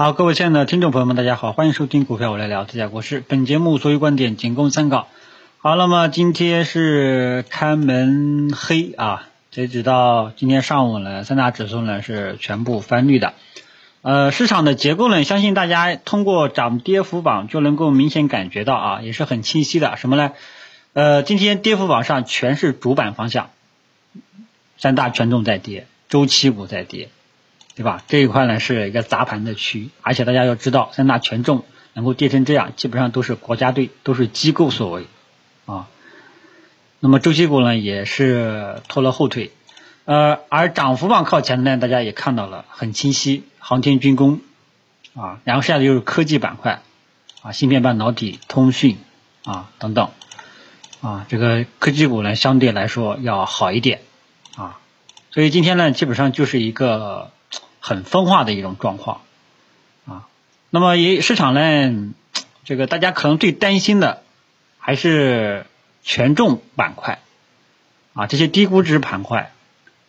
好，各位亲爱的听众朋友们，大家好，欢迎收听股票我来聊这家国事。本节目所有观点仅供参考。好，那么今天是开门黑啊，截止到今天上午呢，三大指数呢是全部翻绿的。呃，市场的结构呢，相信大家通过涨跌幅榜就能够明显感觉到啊，也是很清晰的。什么呢？呃，今天跌幅榜上全是主板方向，三大权重在跌，周期股在跌。对吧？这一块呢是一个砸盘的区域，而且大家要知道，三大权重能够跌成这样，基本上都是国家队，都是机构所为啊。那么周期股呢也是拖了后腿，呃，而涨幅榜靠前的呢，大家也看到了，很清晰，航天军工啊，然后剩下的就是科技板块啊，芯片半导体、通讯啊等等啊，这个科技股呢相对来说要好一点啊，所以今天呢基本上就是一个。很分化的一种状况啊，那么也市场呢，这个大家可能最担心的还是权重板块啊，这些低估值板块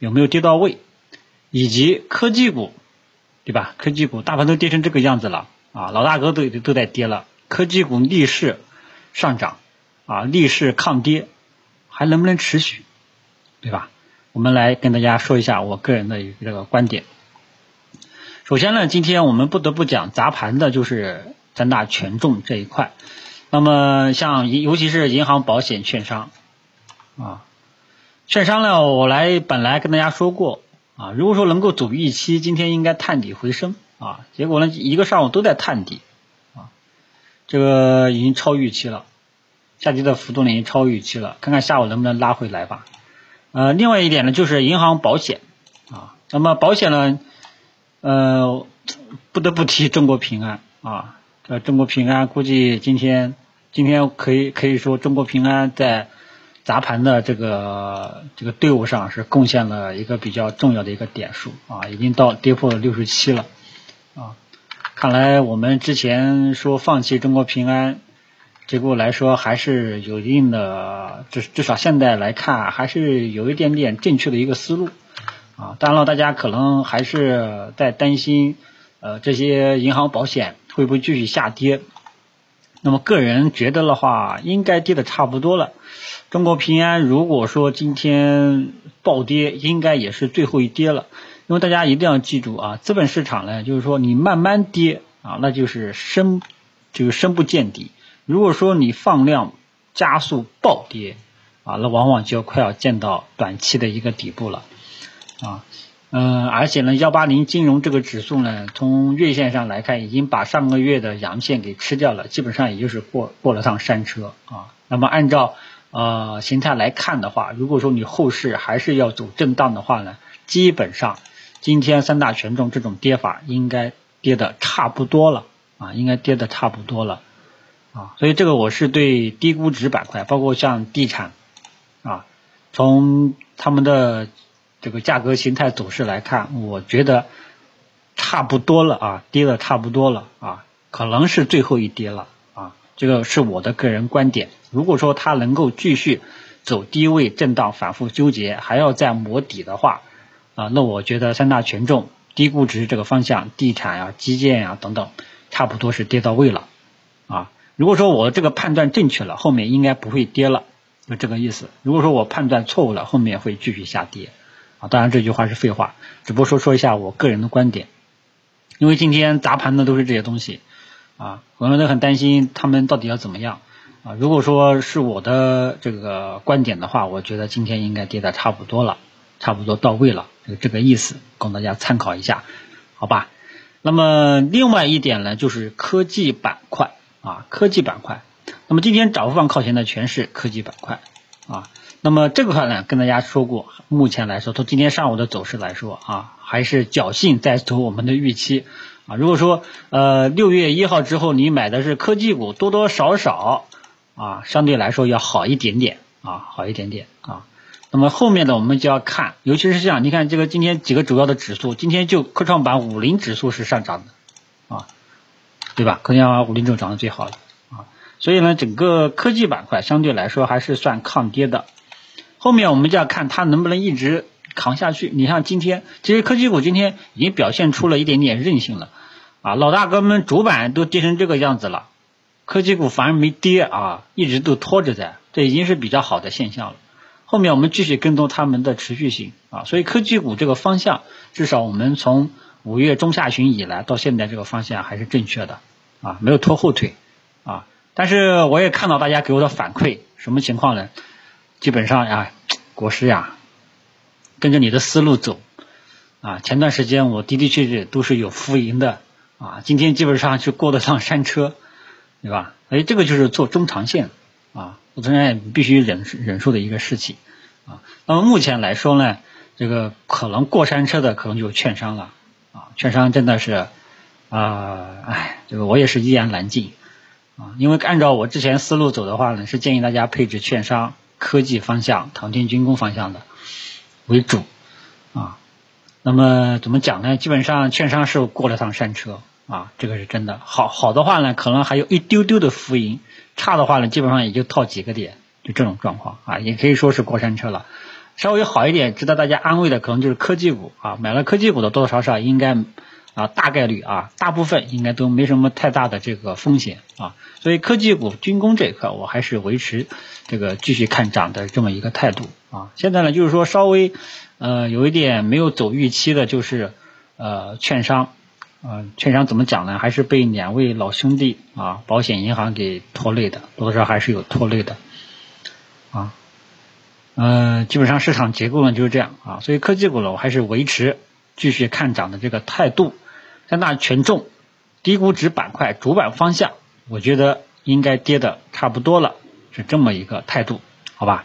有没有跌到位，以及科技股，对吧？科技股大盘都跌成这个样子了啊，老大哥都都在跌了，科技股逆势上涨啊，逆势抗跌，还能不能持续，对吧？我们来跟大家说一下我个人的一个这个观点。首先呢，今天我们不得不讲砸盘的就是三大权重这一块。那么像尤其是银行、保险、券商啊，券商呢，我来本来跟大家说过啊，如果说能够走预期，今天应该探底回升啊，结果呢一个上午都在探底啊，这个已经超预期了，下跌的幅度呢已经超预期了，看看下午能不能拉回来吧。呃，另外一点呢就是银行、保险啊，那么保险呢？呃，不得不提中国平安啊，这中国平安估计今天今天可以可以说中国平安在砸盘的这个这个队伍上是贡献了一个比较重要的一个点数啊，已经到跌破了六十七了啊，看来我们之前说放弃中国平安，结果来说还是有一定的，至至少现在来看还是有一点点正确的一个思路。啊，当然了，大家可能还是在担心，呃，这些银行保险会不会继续下跌？那么个人觉得的话，应该跌的差不多了。中国平安如果说今天暴跌，应该也是最后一跌了。因为大家一定要记住啊，资本市场呢，就是说你慢慢跌啊，那就是深，就是深不见底。如果说你放量加速暴跌啊，那往往就要快要见到短期的一个底部了。啊，嗯，而且呢，幺八零金融这个指数呢，从月线上来看，已经把上个月的阳线给吃掉了，基本上也就是过过了趟山车啊。那么按照呃形态来看的话，如果说你后市还是要走震荡的话呢，基本上今天三大权重这种跌法应该跌的差不多了啊，应该跌的差不多了啊。所以这个我是对低估值板块，包括像地产啊，从他们的。这个价格形态走势来看，我觉得差不多了啊，跌的差不多了啊，可能是最后一跌了啊，这个是我的个人观点。如果说它能够继续走低位震荡、反复纠结，还要再磨底的话啊，那我觉得三大权重、低估值这个方向，地产呀、基建呀等等，差不多是跌到位了啊。如果说我这个判断正确了，后面应该不会跌了，就这个意思。如果说我判断错误了，后面会继续下跌。啊，当然这句话是废话，只不过说说一下我个人的观点。因为今天砸盘的都是这些东西，啊，很多人都很担心他们到底要怎么样啊。如果说是我的这个观点的话，我觉得今天应该跌的差不多了，差不多到位了，就这个意思，供大家参考一下，好吧？那么另外一点呢，就是科技板块啊，科技板块。那么今天涨幅榜靠前的全是科技板块啊。那么这块呢，跟大家说过，目前来说，从今天上午的走势来说啊，还是侥幸在走我们的预期啊。如果说呃六月一号之后你买的是科技股，多多少少啊，相对来说要好一点点啊，好一点点啊。那么后面的我们就要看，尤其是像你看这个今天几个主要的指数，今天就科创板五零指数是上涨的啊，对吧？科创板五零指数涨得最好的啊，所以呢，整个科技板块相对来说还是算抗跌的。后面我们就要看它能不能一直扛下去。你像今天，其实科技股今天已经表现出了一点点韧性了，啊，老大哥们主板都跌成这个样子了，科技股反而没跌啊，一直都拖着在，这已经是比较好的现象了。后面我们继续跟踪他们的持续性啊，所以科技股这个方向，至少我们从五月中下旬以来到现在这个方向还是正确的啊，没有拖后腿啊。但是我也看到大家给我的反馈，什么情况呢？基本上呀，国师呀，跟着你的思路走啊。前段时间我的的确确都是有浮盈的啊，今天基本上就过得上山车，对吧？哎，这个就是做中长线啊，我承认必须忍忍受的一个事情啊。那么目前来说呢，这个可能过山车的可能就券商了啊，券商真的是啊，哎，这个我也是一言难尽啊，因为按照我之前思路走的话呢，是建议大家配置券商。科技方向、唐天军工方向的为主啊，那么怎么讲呢？基本上券商是过了趟山车啊，这个是真的。好好的话呢，可能还有一丢丢的浮盈；差的话呢，基本上也就套几个点，就这种状况啊，也可以说是过山车了。稍微好一点，值得大家安慰的，可能就是科技股啊，买了科技股的多多少少应该。啊，大概率啊，大部分应该都没什么太大的这个风险啊，所以科技股、军工这一块，我还是维持这个继续看涨的这么一个态度啊。现在呢，就是说稍微呃有一点没有走预期的，就是呃券商，呃券商怎么讲呢？还是被两位老兄弟啊，保险、银行给拖累的，多多少还是有拖累的啊。嗯，基本上市场结构呢就是这样啊，所以科技股呢，我还是维持继续看涨的这个态度。三大权重、低估值板块主板方向，我觉得应该跌的差不多了，是这么一个态度，好吧？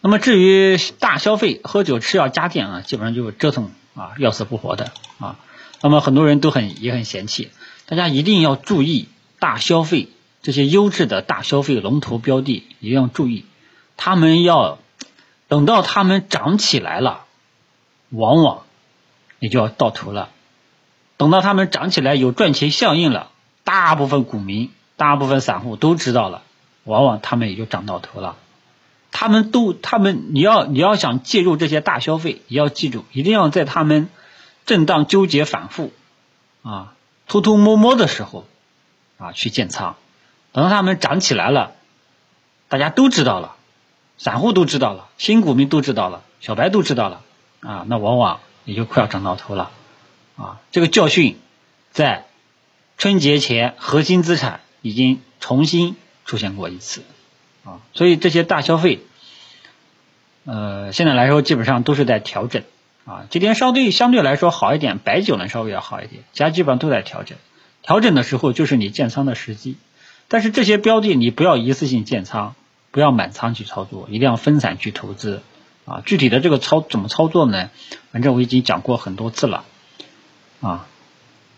那么至于大消费、喝酒、吃药、家电啊，基本上就是折腾啊，要死不活的啊。那么很多人都很也很嫌弃，大家一定要注意大消费这些优质的大消费龙头标的，一定要注意，他们要等到他们涨起来了，往往也就要到头了。等到他们涨起来有赚钱效应了，大部分股民、大部分散户都知道了，往往他们也就涨到头了。他们都，他们你要你要想介入这些大消费，也要记住，一定要在他们震荡纠结反复啊、偷偷摸摸的时候啊去建仓。等到他们涨起来了，大家都知道了，散户都知道了，新股民都知道了，小白都知道了啊，那往往也就快要涨到头了。啊，这个教训在春节前核心资产已经重新出现过一次啊，所以这些大消费，呃，现在来说基本上都是在调整啊。今天相对相对来说好一点，白酒呢稍微要好一点，其他基本上都在调整。调整的时候就是你建仓的时机，但是这些标的你不要一次性建仓，不要满仓去操作，一定要分散去投资啊。具体的这个操怎么操作呢？反正我已经讲过很多次了。啊，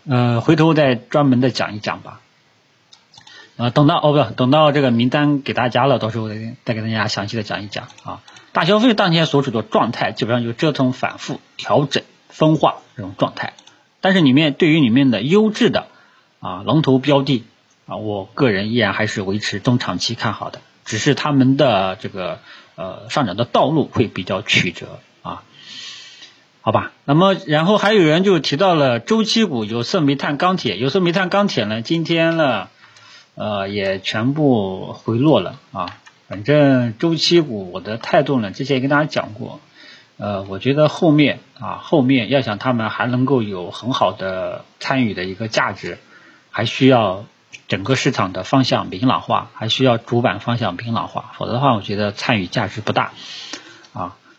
呃，回头再专门的讲一讲吧。啊，等到哦不，等到这个名单给大家了，到时候再再给大家详细的讲一讲啊。大消费当前所处的状态，基本上就折腾、反复、调整、分化这种状态。但是里面对于里面的优质的啊龙头标的啊，我个人依然还是维持中长期看好的，只是他们的这个呃上涨的道路会比较曲折。好吧，那么然后还有人就提到了周期股有色、煤炭、钢铁，有色、煤炭、钢铁呢，今天呢，呃，也全部回落了啊。反正周期股我的态度呢，之前也跟大家讲过，呃，我觉得后面啊，后面要想他们还能够有很好的参与的一个价值，还需要整个市场的方向明朗化，还需要主板方向明朗化，否则的话，我觉得参与价值不大。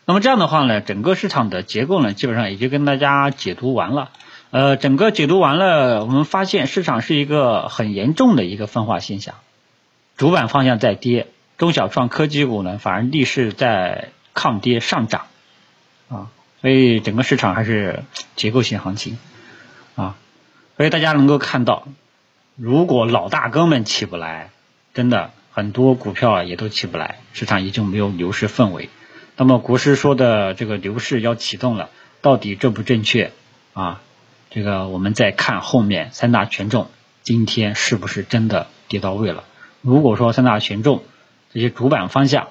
那么这样的话呢，整个市场的结构呢，基本上也就跟大家解读完了。呃，整个解读完了，我们发现市场是一个很严重的一个分化现象，主板方向在跌，中小创科技股呢反而逆势在抗跌上涨啊，所以整个市场还是结构性行情啊，所以大家能够看到，如果老大哥们起不来，真的很多股票也都起不来，市场也就没有牛市氛围。那么国师说的这个牛市要启动了，到底正不正确啊？这个我们再看后面三大权重今天是不是真的跌到位了？如果说三大权重这些主板方向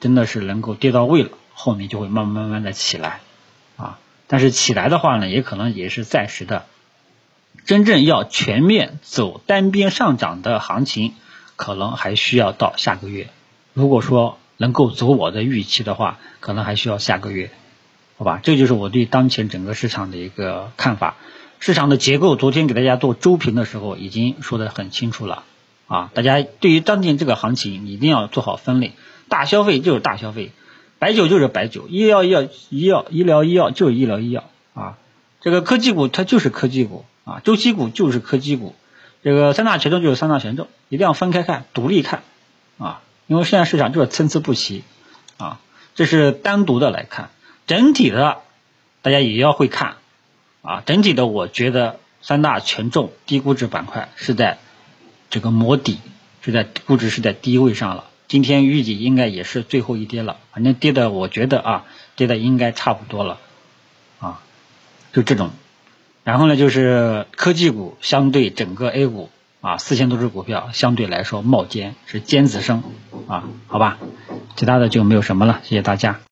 真的是能够跌到位了，后面就会慢慢慢慢的起来啊。但是起来的话呢，也可能也是暂时的真正要全面走单边上涨的行情，可能还需要到下个月。如果说能够走我的预期的话，可能还需要下个月，好吧？这就是我对当前整个市场的一个看法。市场的结构，昨天给大家做周评的时候已经说得很清楚了啊！大家对于当前这个行情，一定要做好分类。大消费就是大消费，白酒就是白酒，医药医药医药医疗医药就是医疗医药啊。这个科技股它就是科技股啊，周期股就是科技股，这个三大权重就是三大权重，一定要分开看，独立看啊。因为现在市场就是参差不齐啊，这是单独的来看，整体的大家也要会看。啊，整体的我觉得三大权重低估值板块是在这个磨底，是在估值是在低位上了。今天预计应该也是最后一跌了，反正跌的我觉得啊，跌的应该差不多了啊，就这种。然后呢，就是科技股相对整个 A 股啊，四千多只股票相对来说冒尖，是尖子生啊，好吧，其他的就没有什么了，谢谢大家。